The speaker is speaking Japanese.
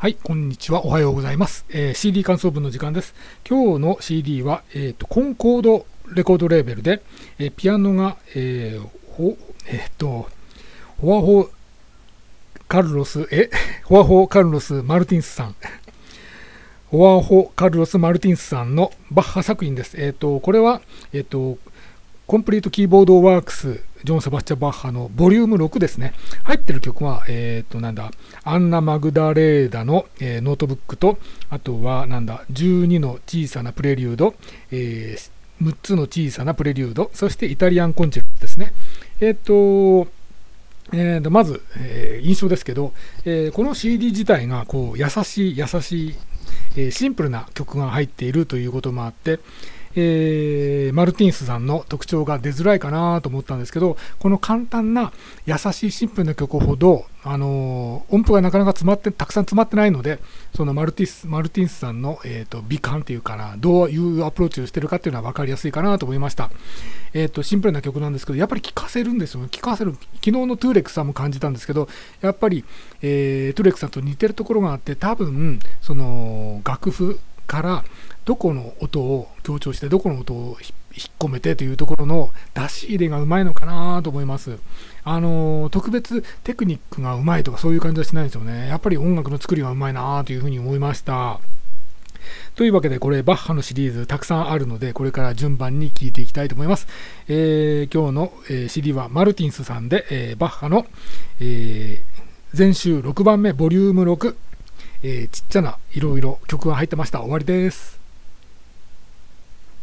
はい、こんにちは。おはようございます。えー、CD 感想文の時間です。今日の CD は、えーと、コンコードレコードレーベルで、えー、ピアノが、えー、ほ、えっ、ー、と、ホアホカルロス、え、ホアホカルロス・マルティンスさん。ホアホカルロス・マルティンスさんのバッハ作品です。えっ、と、これは、えっ、と、 Complete Keyboard Works ジョン・セバスチャ・バッハのボリューム6ですね。入ってる曲は、えっ、ー、と、なんだ、アンナ・マグダレーナの、えー、ノートブックと、あとは、なんだ、12の小さなプレリュード、えー、6つの小さなプレリュード、そしてイタリアンコンチェルトですね。えっ、ー、と、えー、まず、えー、印象ですけど、えー、この CD 自体がこう優しい優しい、え、シンプルな曲が入っているということもあって、えー、マルティンスさんの特徴が出づらいかなと思ったんですけど、この簡単な優しいシンプルな曲ほど、あのー、音符がなかなか詰まって、たくさん詰まってないので、そのマルティスマルティンスさんの、えーと、美観っていうかな、どういうアプローチをしてるかっていうのは分かりやすいかなと思いました。えーと、シンプルな曲なんですけど、やっぱり聴かせるんですよ。聴かせる。昨日のトゥーレックさんも感じたんですけど、やっぱり、えー、トゥーレックさんと似てるところがあって、多分、その楽譜からどこの音を強調してどこの音を引っ込めてというところの出し入れがうまいのかなと思います。あの特別テクニックがうまいとかそういう感じはしないんですよね。やっぱり音楽の作りがうまいなというふうに思いました。というわけで、これ、バッハのシリーズたくさんあるので、これから順番に聴いていきたいと思います。えー、今日の、え、CD はマルティンスさんで、えー、バッハの、えー、前週6番目、ボリューム6、えー、ちっちゃないろいろ曲が入ってました。終わりです。